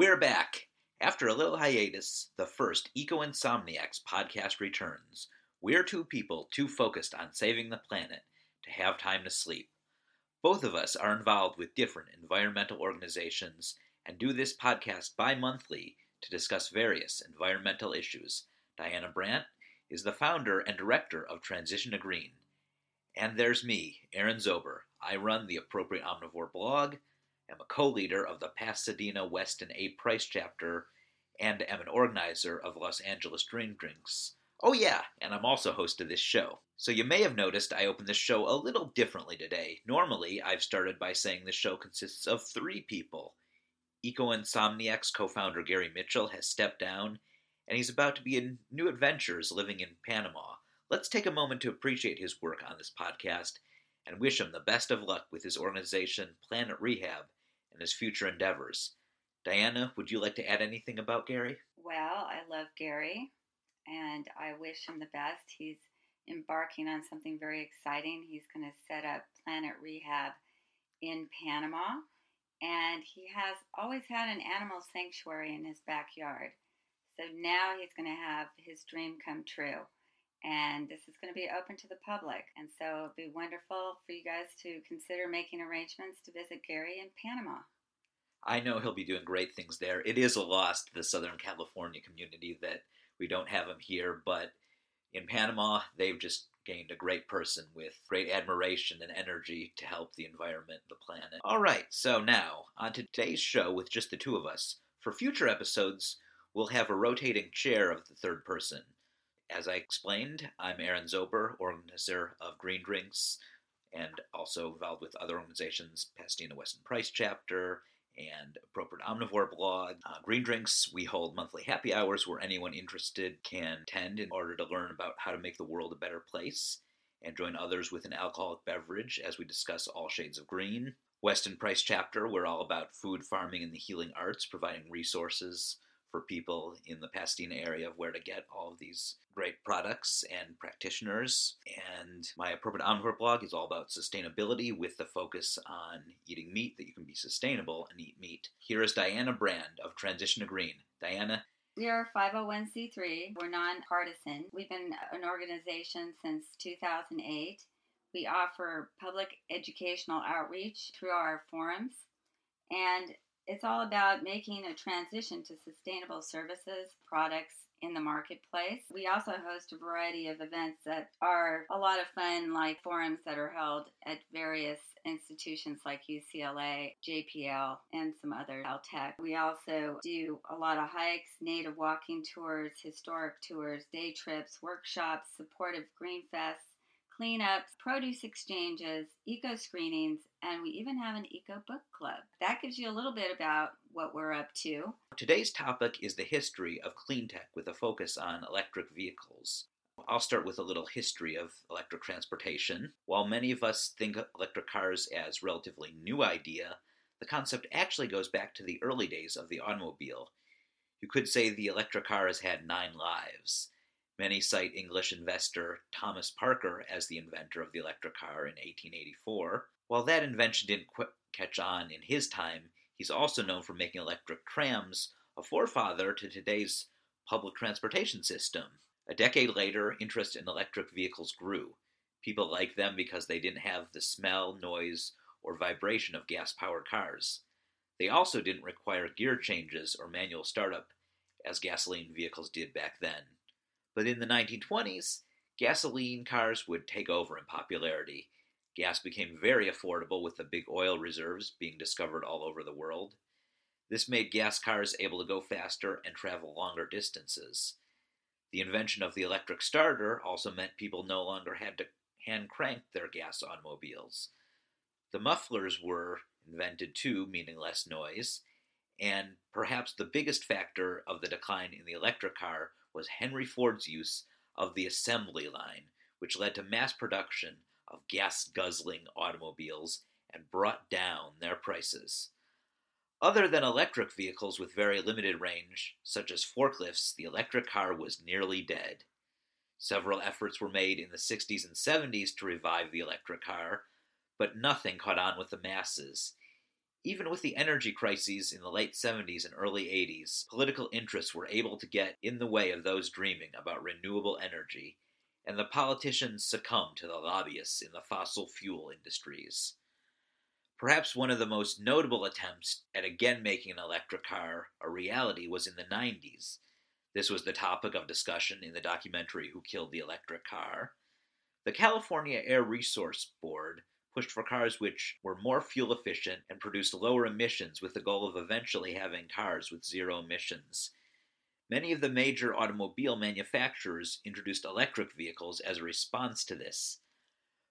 We're back. After a little hiatus, the first Eco Insomniacs podcast returns. We're two people too focused on saving the planet to have time to sleep. Both of us are involved with different environmental organizations and do this podcast bi monthly to discuss various environmental issues. Diana Brandt is the founder and director of Transition to Green. And there's me, Aaron Zober. I run the Appropriate Omnivore blog am a co-leader of the Pasadena Weston A. Price chapter, and am an organizer of Los Angeles Green Drinks. Oh yeah, and I'm also host of this show. So you may have noticed I opened this show a little differently today. Normally, I've started by saying the show consists of three people. Eco Insomniacs co-founder Gary Mitchell has stepped down, and he's about to be in new adventures living in Panama. Let's take a moment to appreciate his work on this podcast and wish him the best of luck with his organization, Planet Rehab, and his future endeavors. Diana, would you like to add anything about Gary? Well, I love Gary and I wish him the best. He's embarking on something very exciting. He's going to set up Planet Rehab in Panama and he has always had an animal sanctuary in his backyard. So now he's going to have his dream come true. And this is going to be open to the public. And so it'd be wonderful for you guys to consider making arrangements to visit Gary in Panama. I know he'll be doing great things there. It is a loss to the Southern California community that we don't have him here, but in Panama, they've just gained a great person with great admiration and energy to help the environment, the planet. All right, so now on to today's show with just the two of us. For future episodes, we'll have a rotating chair of the third person. As I explained, I'm Aaron Zober, organizer of Green Drinks, and also involved with other organizations, Pasadena Weston Price Chapter, and Appropriate Omnivore blog. Uh, Green Drinks, we hold monthly happy hours where anyone interested can attend in order to learn about how to make the world a better place and join others with an alcoholic beverage as we discuss all shades of green. Weston Price chapter, we're all about food, farming, and the healing arts, providing resources for people in the Pasadena area of where to get all of these great products and practitioners. And my Appropriate Omnivore blog is all about sustainability with the focus on eating meat that you can be sustainable and eat meat. Here is Diana Brand of Transition to Green. Diana, we are 501c3. We're nonpartisan. We've been an organization since 2008. We offer public educational outreach through our forums, and it's all about making a transition to sustainable services, products in the marketplace. We also host a variety of events that are a lot of fun, like forums that are held at various institutions like UCLA, JPL, and some other Caltech. We also do a lot of hikes, native walking tours, historic tours, day trips, workshops, supportive green fests, cleanups, produce exchanges, eco screenings, and we even have an eco book club. That gives you a little bit about what we're up to. Today's topic is the history of clean tech with a focus on electric vehicles. I'll start with a little history of electric transportation. While many of us think electric cars as relatively new idea, the concept actually goes back to the early days of the automobile. You could say the electric car has had nine lives. Many cite English investor Thomas Parker as the inventor of the electric car in 1884. While that invention didn't qu- catch on in his time, he's also known for making electric trams, a forefather to today's public transportation system. A decade later, interest in electric vehicles grew. People liked them because they didn't have the smell, noise, or vibration of gas powered cars. They also didn't require gear changes or manual startup, as gasoline vehicles did back then. But in the 1920s, gasoline cars would take over in popularity. Gas became very affordable with the big oil reserves being discovered all over the world. This made gas cars able to go faster and travel longer distances. The invention of the electric starter also meant people no longer had to hand crank their gas automobiles. The mufflers were invented too, meaning less noise, and perhaps the biggest factor of the decline in the electric car was Henry Ford's use of the assembly line, which led to mass production of gas guzzling automobiles and brought down their prices. Other than electric vehicles with very limited range, such as forklifts, the electric car was nearly dead. Several efforts were made in the 60s and 70s to revive the electric car, but nothing caught on with the masses. Even with the energy crises in the late 70s and early 80s, political interests were able to get in the way of those dreaming about renewable energy, and the politicians succumbed to the lobbyists in the fossil fuel industries. Perhaps one of the most notable attempts at again making an electric car a reality was in the 90s. This was the topic of discussion in the documentary Who Killed the Electric Car. The California Air Resource Board pushed for cars which were more fuel efficient and produced lower emissions with the goal of eventually having cars with zero emissions. Many of the major automobile manufacturers introduced electric vehicles as a response to this.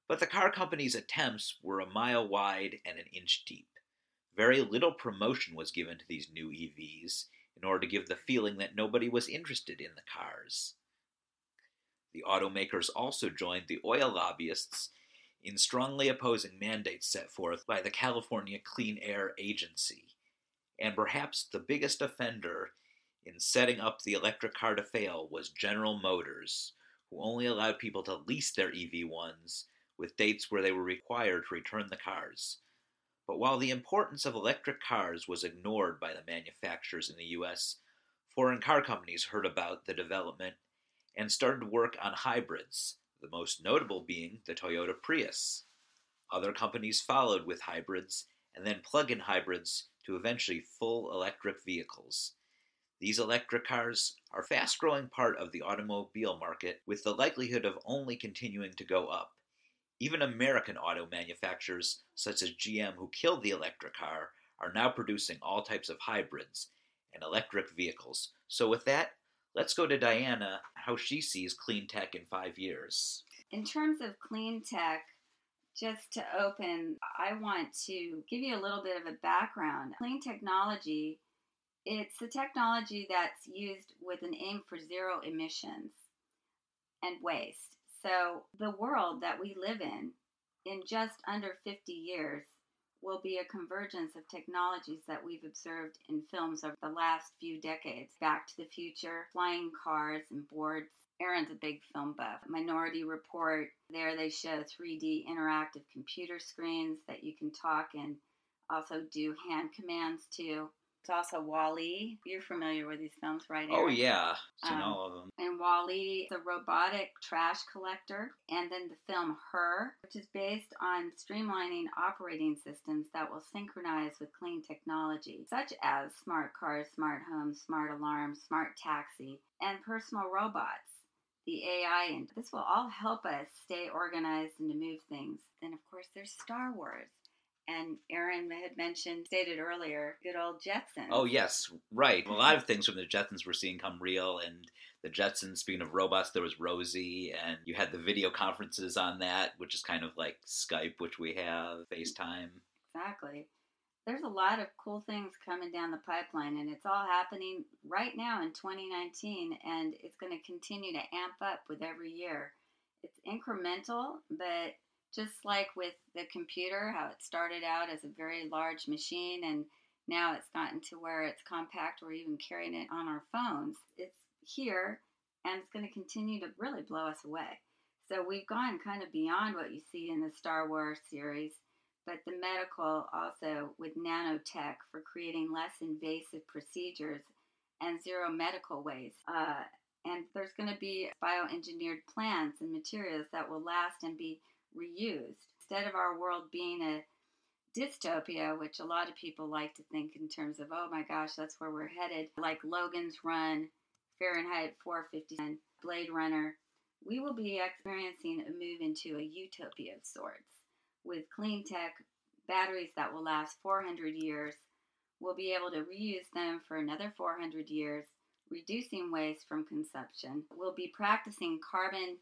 But the car companies' attempts were a mile wide and an inch deep. Very little promotion was given to these new EVs in order to give the feeling that nobody was interested in the cars. The automakers also joined the oil lobbyists in strongly opposing mandates set forth by the California Clean Air Agency. And perhaps the biggest offender in setting up the electric car to fail was General Motors, who only allowed people to lease their EV1s with dates where they were required to return the cars. But while the importance of electric cars was ignored by the manufacturers in the US, foreign car companies heard about the development and started work on hybrids, the most notable being the Toyota Prius. Other companies followed with hybrids, and then plug in hybrids to eventually full electric vehicles. These electric cars are a fast growing part of the automobile market, with the likelihood of only continuing to go up. Even American auto manufacturers, such as GM, who killed the electric car, are now producing all types of hybrids and electric vehicles. So, with that, Let's go to Diana, how she sees clean tech in five years. In terms of clean tech, just to open, I want to give you a little bit of a background. Clean technology, it's the technology that's used with an aim for zero emissions and waste. So, the world that we live in, in just under 50 years, will be a convergence of technologies that we've observed in films over the last few decades. Back to the Future, flying cars and boards. Aaron's a big film buff. Minority Report, there they show 3D interactive computer screens that you can talk and also do hand commands to. It's also WALL-E. You're familiar with these films, right? Oh, Aaron? Oh yeah, seen um, all of them. And WALL-E, the robotic trash collector, and then the film Her, which is based on streamlining operating systems that will synchronize with clean technology, such as smart cars, smart homes, smart alarms, smart taxi, and personal robots the AI, and this will all help us stay organized and to move things. Then, of course, there's Star Wars. And Aaron had mentioned, stated earlier, good old Jetsons. Oh, yes, right. A lot of things from the Jetsons we're seeing come real. And the Jetsons, speaking of robots, there was Rosie, and you had the video conferences on that, which is kind of like Skype, which we have, FaceTime. Exactly. There's a lot of cool things coming down the pipeline, and it's all happening right now in 2019, and it's going to continue to amp up with every year. It's incremental, but just like with the computer, how it started out as a very large machine and now it's gotten to where it's compact, we're even carrying it on our phones. It's here and it's going to continue to really blow us away. So we've gone kind of beyond what you see in the Star Wars series, but the medical also with nanotech for creating less invasive procedures and zero medical waste. Uh, and there's going to be bioengineered plants and materials that will last and be reused. Instead of our world being a dystopia, which a lot of people like to think in terms of, oh my gosh, that's where we're headed, like Logan's Run, Fahrenheit 451, Blade Runner, we will be experiencing a move into a utopia of sorts with clean tech batteries that will last 400 years. We'll be able to reuse them for another 400 years, reducing waste from consumption. We'll be practicing carbon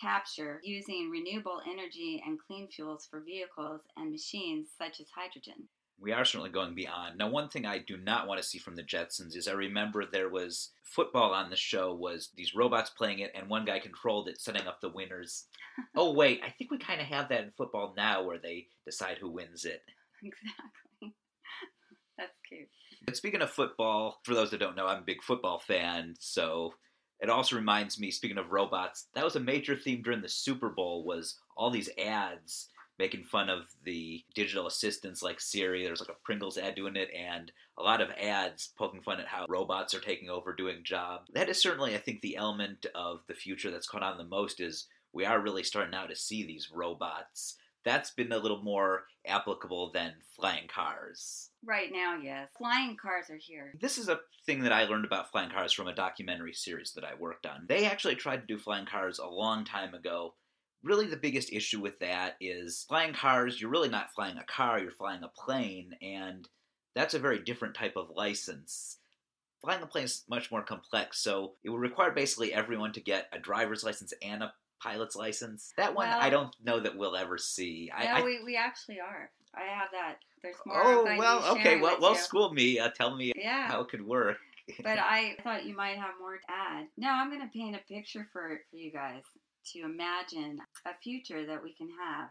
capture using renewable energy and clean fuels for vehicles and machines such as hydrogen. We are certainly going beyond. Now, one thing I do not want to see from the Jetsons is I remember there was football on the show was these robots playing it and one guy controlled it setting up the winners. oh wait, I think we kind of have that in football now where they decide who wins it. Exactly. That's cute. But speaking of football, for those that don't know, I'm a big football fan, so it also reminds me, speaking of robots, that was a major theme during the Super Bowl was all these ads making fun of the digital assistants like Siri. There's like a Pringles ad doing it, and a lot of ads poking fun at how robots are taking over doing jobs. That is certainly, I think, the element of the future that's caught on the most is we are really starting now to see these robots. That's been a little more applicable than flying cars. Right now, yes. Flying cars are here. This is a thing that I learned about flying cars from a documentary series that I worked on. They actually tried to do flying cars a long time ago. Really, the biggest issue with that is flying cars, you're really not flying a car, you're flying a plane, and that's a very different type of license. Flying a plane is much more complex, so it would require basically everyone to get a driver's license and a pilot's license. That one Well- I don't know that we'll ever see. I, no, I we, we actually are. I have that. There's more. Oh I'm going to be well, okay. Well, well, you. school me. Uh, tell me Yeah. how it could work. but I thought you might have more to add. No, I'm going to paint a picture for, for you guys to imagine a future that we can have.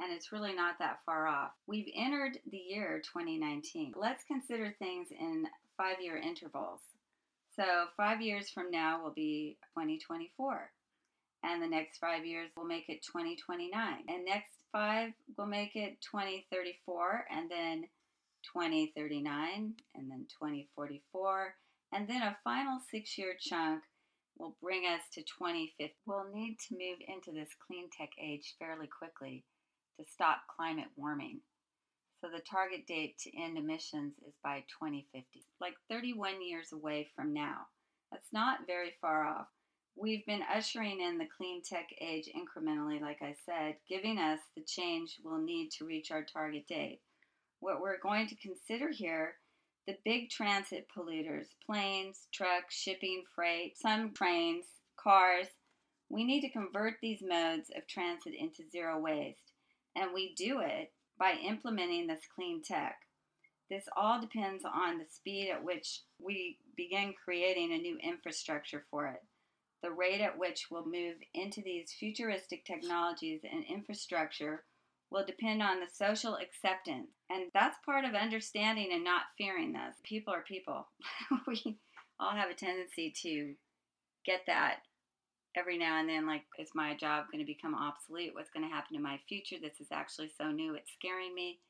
And it's really not that far off. We've entered the year 2019. Let's consider things in five year intervals. So, five years from now will be 2024. And the next five years will make it 2029. And next five will make it 2034. And then 2039. And then 2044 and then a final six year chunk will bring us to 2050. We'll need to move into this clean tech age fairly quickly to stop climate warming. So the target date to end emissions is by 2050, like 31 years away from now. That's not very far off. We've been ushering in the clean tech age incrementally, like I said, giving us the change we'll need to reach our target date. What we're going to consider here the big transit polluters planes, trucks, shipping, freight, some trains, cars. We need to convert these modes of transit into zero waste, and we do it by implementing this clean tech. This all depends on the speed at which we begin creating a new infrastructure for it. The rate at which we'll move into these futuristic technologies and infrastructure will depend on the social acceptance. And that's part of understanding and not fearing this. People are people. we all have a tendency to get that every now and then like, is my job going to become obsolete? What's going to happen to my future? This is actually so new, it's scaring me.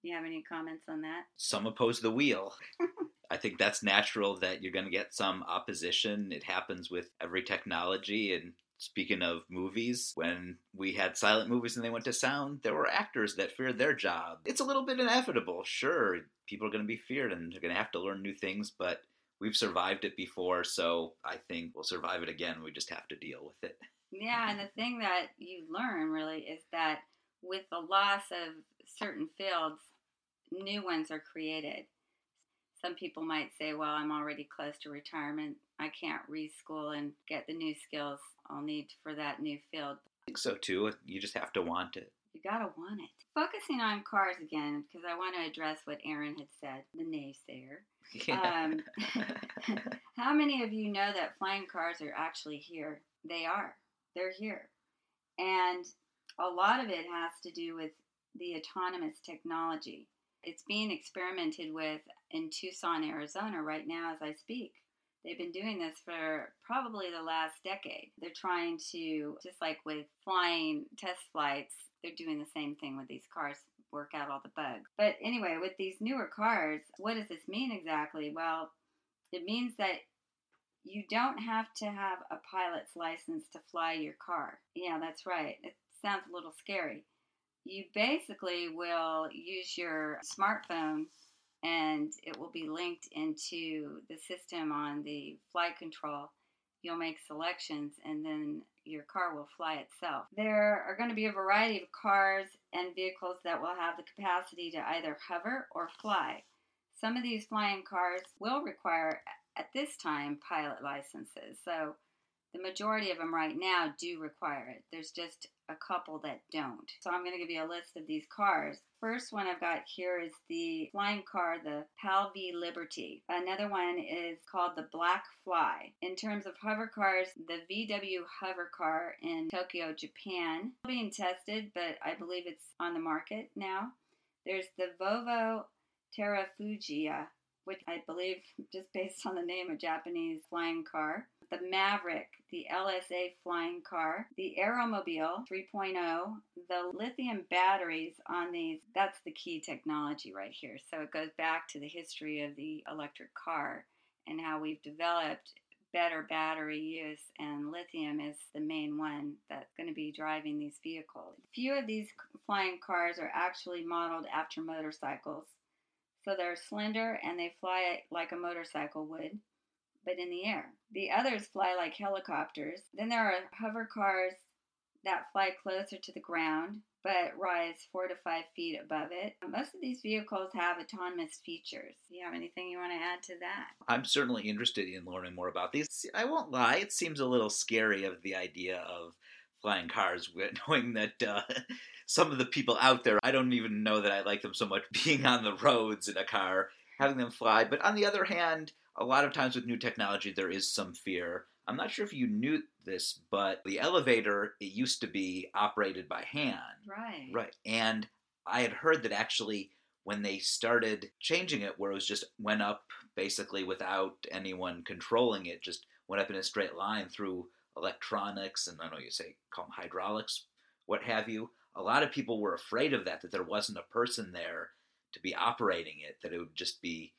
Do You have any comments on that? Some oppose the wheel. I think that's natural that you're going to get some opposition. It happens with every technology. And speaking of movies, when we had silent movies and they went to sound, there were actors that feared their job. It's a little bit inevitable. Sure, people are going to be feared and they're going to have to learn new things, but we've survived it before. So I think we'll survive it again. We just have to deal with it. Yeah, and the thing that you learn really is that with the loss of certain fields, new ones are created. Some people might say, well, I'm already close to retirement. I can't reschool and get the new skills I'll need for that new field. I think so too. You just have to want it. You gotta want it. Focusing on cars again, because I want to address what Aaron had said, the naysayer. Um, How many of you know that flying cars are actually here? They are. They're here. And a lot of it has to do with the autonomous technology. It's being experimented with in Tucson, Arizona right now as I speak. They've been doing this for probably the last decade. They're trying to, just like with flying test flights, they're doing the same thing with these cars, work out all the bugs. But anyway, with these newer cars, what does this mean exactly? Well, it means that you don't have to have a pilot's license to fly your car. Yeah, that's right. It sounds a little scary. You basically will use your smartphone and it will be linked into the system on the flight control. You'll make selections and then your car will fly itself. There are going to be a variety of cars and vehicles that will have the capacity to either hover or fly. Some of these flying cars will require, at this time, pilot licenses. So the majority of them right now do require it. There's just a couple that don't. So I'm going to give you a list of these cars. First one I've got here is the flying car, the PAL V Liberty. Another one is called the Black Fly. In terms of hover cars, the VW hover car in Tokyo, Japan, being tested, but I believe it's on the market now. There's the Volvo Terrafugia which I believe, just based on the name, a Japanese flying car. The Maverick, the LSA flying car, the AeroMobil 3.0, the lithium batteries on these, that's the key technology right here. So it goes back to the history of the electric car and how we've developed better battery use, and lithium is the main one that's going to be driving these vehicles. Few of these flying cars are actually modeled after motorcycles. So they're slender and they fly like a motorcycle would, but in the air. The others fly like helicopters. Then there are hover cars that fly closer to the ground but rise four to five feet above it. Most of these vehicles have autonomous features. Do you have anything you want to add to that? I'm certainly interested in learning more about these. I won't lie, it seems a little scary of the idea of flying cars, knowing that uh, some of the people out there, I don't even know that I like them so much being on the roads in a car, having them fly. But on the other hand, a lot of times with new technology, there is some fear. I'm not sure if you knew this, but the elevator it used to be operated by hand. Right. Right. And I had heard that actually when they started changing it where it was just went up basically without anyone controlling it, just went up in a straight line through electronics and I know you say call them hydraulics, what have you. A lot of people were afraid of that, that there wasn't a person there to be operating it, that it would just be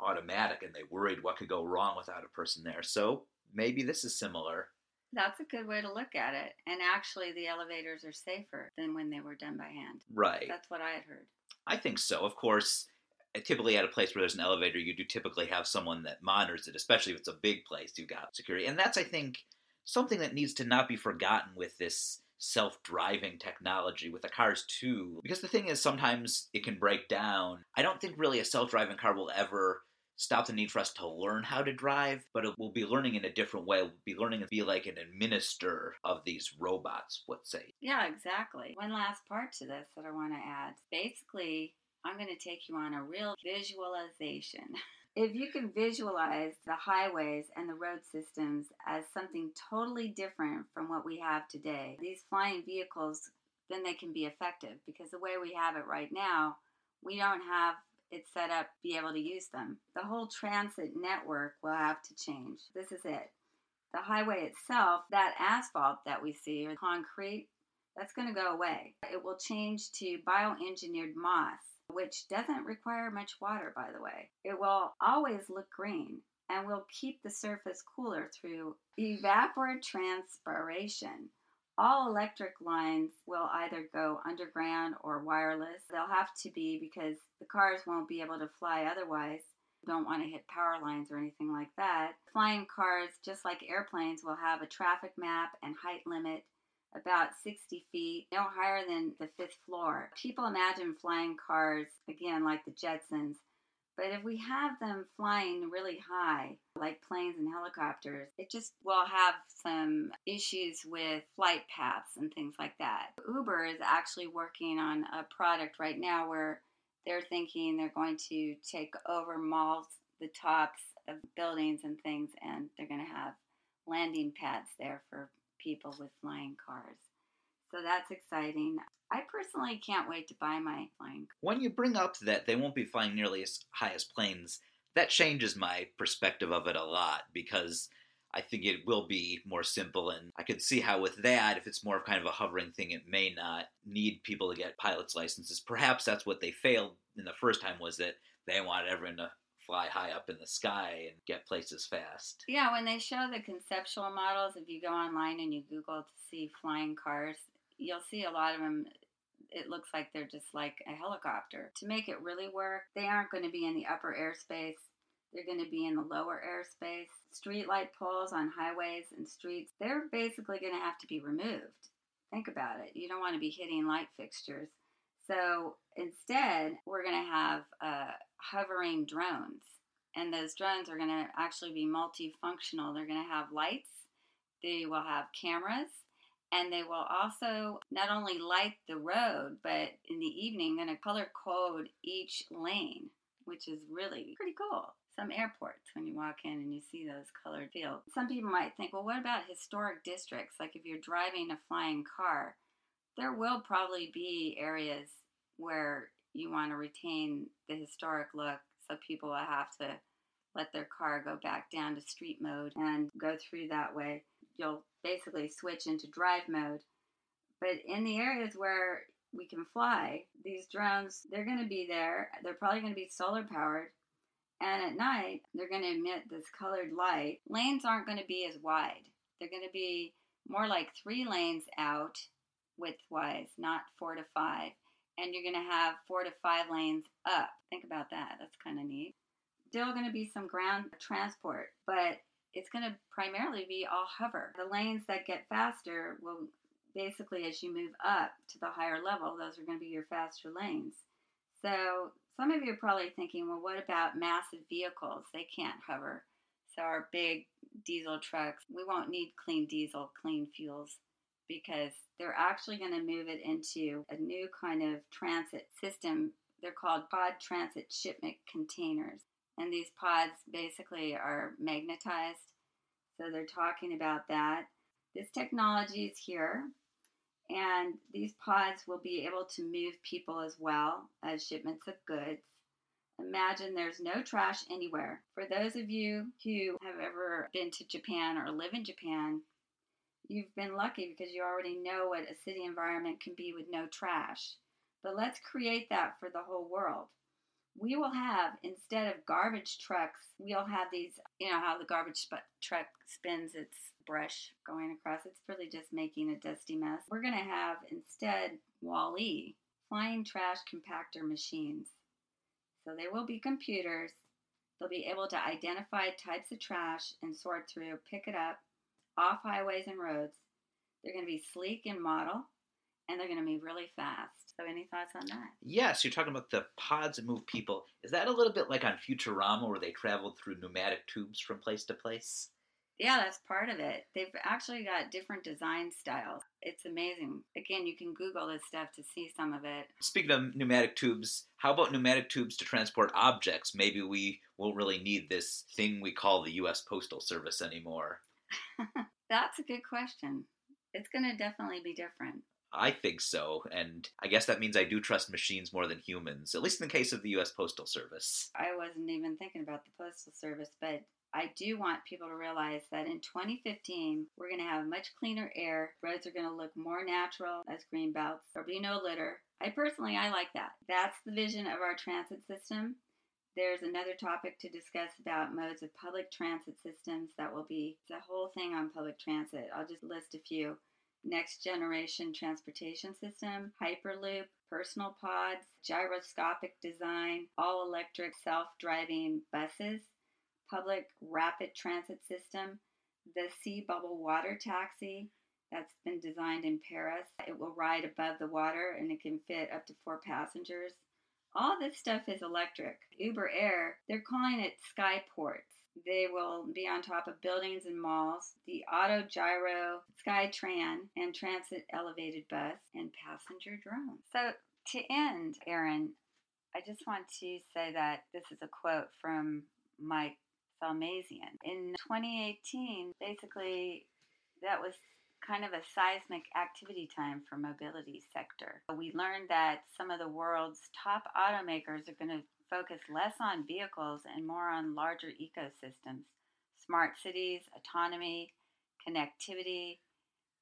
automatic and they worried what could go wrong without a person there. So maybe this is similar. That's a good way to look at it. And actually, the elevators are safer than when they were done by hand. Right. That's what I had heard. I think so. Of course, uh, typically at a place where there's an elevator, you do typically have someone that monitors it, especially if it's a big place. You've got security. And that's, I think, something that needs to not be forgotten with this self driving technology with the cars too. Because the thing is, sometimes it can break down. I don't think really a self driving car will ever stop the need for us to learn how to drive, but we'll be learning in a different way. We'll be learning to be like an administrator of these robots, let's say. Yeah, exactly. One last part to this that I want to add. Basically, I'm going to take you on a real visualization. If you can visualize the highways and the road systems as something totally different from what we have today, these flying vehicles, then they can be effective because the way we have it right now, we don't have it's set up be able to use them. The whole transit network will have to change. This is it. The highway itself, that asphalt that we see or concrete, that's going to go away. It will change to bioengineered moss, which doesn't require much water, by the way. It will always look green and will keep the surface cooler through evapotranspiration all electric lines will either go underground or wireless. They'll have to be because the cars won't be able to fly otherwise. Don't want to hit power lines or anything like that. Flying cars, just like airplanes, will have a traffic map and height limit about 60 feet, no higher than the fifth floor. People imagine flying cars, again, like the Jetsons, but if we have them flying really high, like planes and helicopters, it just will have some issues with flight paths and things like that. Uber is actually working on a product right now where they're thinking they're going to take over malls, the tops of buildings and things, and they're going to have landing pads there for people with flying cars. So that's exciting. I personally can't wait to buy my flying. When you bring up that they won't be flying nearly as high as planes, that changes my perspective of it a lot because I think it will be more simple. And I could see how, with that, if it's more of kind of a hovering thing, it may not need people to get pilot's licenses. Perhaps that's what they failed in the first time was that they wanted everyone to fly high up in the sky and get places fast. Yeah, when they show the conceptual models, if you go online and you Google to see flying cars, you'll see a lot of them it looks like they're just like a helicopter. To make it really work, they aren't going to be in the upper airspace. They're going to be in the lower airspace. Street light poles on highways and streets, they're basically going to have to be removed. Think about it. You don't want to be hitting light fixtures. So instead, we're going to have uh, hovering drones. And those drones are going to actually be multifunctional. They're going to have lights, they will have cameras, and they will also not only light the road, but in the evening, going to color code each lane, which is really pretty cool. Some airports, when you walk in and you see those colored fields. Some people might think, well, what about historic districts? Like if you're driving a flying car, there will probably be areas where you want to retain the historic look, So people will have to let their car go back down to street mode and go through that way. You'll basically switch into drive mode. But in the areas where we can fly, these drones, they're going to be there. They're probably going to be solar powered. And at night, they're going to emit this colored light. Lanes aren't going to be as wide. They're going to be more like three lanes out widthwise, not four to five. And you're going to have four to five lanes up. Think about that. That's kind of neat. Still going to be some ground transport, but it's going to primarily be all hover. The lanes that get faster will basically, as you move up to the higher level, those are going to be your faster lanes. So some of you are probably thinking, well, what about massive vehicles? They can't hover. So our big diesel trucks, we won't need clean diesel, clean fuels because they're actually going to move it into a new kind of transit system. They're called pod transit shipment containers. And these pods basically are magnetized. So they're talking about that. This technology is here, and these pods will be able to move people as well as shipments of goods. Imagine there's no trash anywhere. For those of you who have ever been to Japan or live in Japan, you've been lucky because you already know what a city environment can be with no trash. But let's create that for the whole world. We will have, instead of garbage trucks, we'll have these, you know, how the garbage truck spins its brush going across. It's really just making a dusty mess. We're going to have instead WALL-E, flying trash compactor machines. So they will be computers. They'll be able to identify types of trash and sort through, pick it up off highways and roads. They're going to be sleek in model and they're going to be really fast. So, any thoughts on that? Yes, you're talking about the pods that move people. Is that a little bit like on Futurama where they traveled through pneumatic tubes from place to place? Yeah, that's part of it. They've actually got different design styles. It's amazing. Again, you can Google this stuff to see some of it. Speaking of pneumatic tubes, how about pneumatic tubes to transport objects? Maybe we won't really need this thing we call the U.S. Postal Service anymore. that's a good question. It's going to definitely be different. I think so, and I guess that means I do trust machines more than humans, at least in the case of the U.S. Postal Service. I wasn't even thinking about the Postal Service, but I do want people to realize that in 2015, we're going to have much cleaner air. Roads are going to look more natural as green belts. There'll be no litter. I personally, I like that. That's the vision of our transit system. There's another topic to discuss about modes of public transit systems that will be the whole thing on public transit. I'll just list a few. Next generation transportation system, Hyperloop, personal pods, gyroscopic design, all electric self driving buses, public rapid transit system, the Sea Bubble water taxi that's been designed in Paris. It will ride above the water and it can fit up to four passengers. All this stuff is electric. Uber Air, they're calling it Skyports. They will be on top of buildings and malls, the Auto Gyro, Skytran, and Transit Elevated Bus, and passenger drones. So, to end, Aaron, I just want to say that this is a quote from Mike Salmasian. In 2018, basically, that was kind of a seismic activity time for mobility sector. We learned that some of the world's top automakers are going to focus less on vehicles and more on larger ecosystems, smart cities, autonomy, connectivity.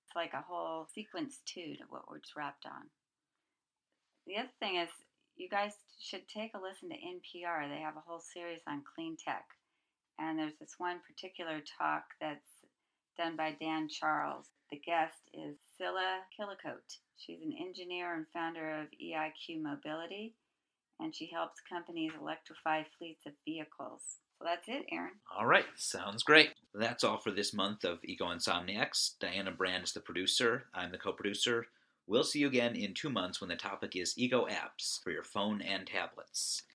It's like a whole sequence too to what we're wrapped on. The other thing is you guys should take a listen to NPR. They have a whole series on clean tech. And there's this one particular talk that's done by Dan Charles. The guest is Scilla Killicoat. She's an engineer and founder of EIQ Mobility, and she helps companies electrify fleets of vehicles. So that's it, Aaron. All right, sounds great. That's all for this month of Eco Insomniacs. Diana Brand is the producer. I'm the co producer. We'll see you again in two months when the topic is Ego apps for your phone and tablets.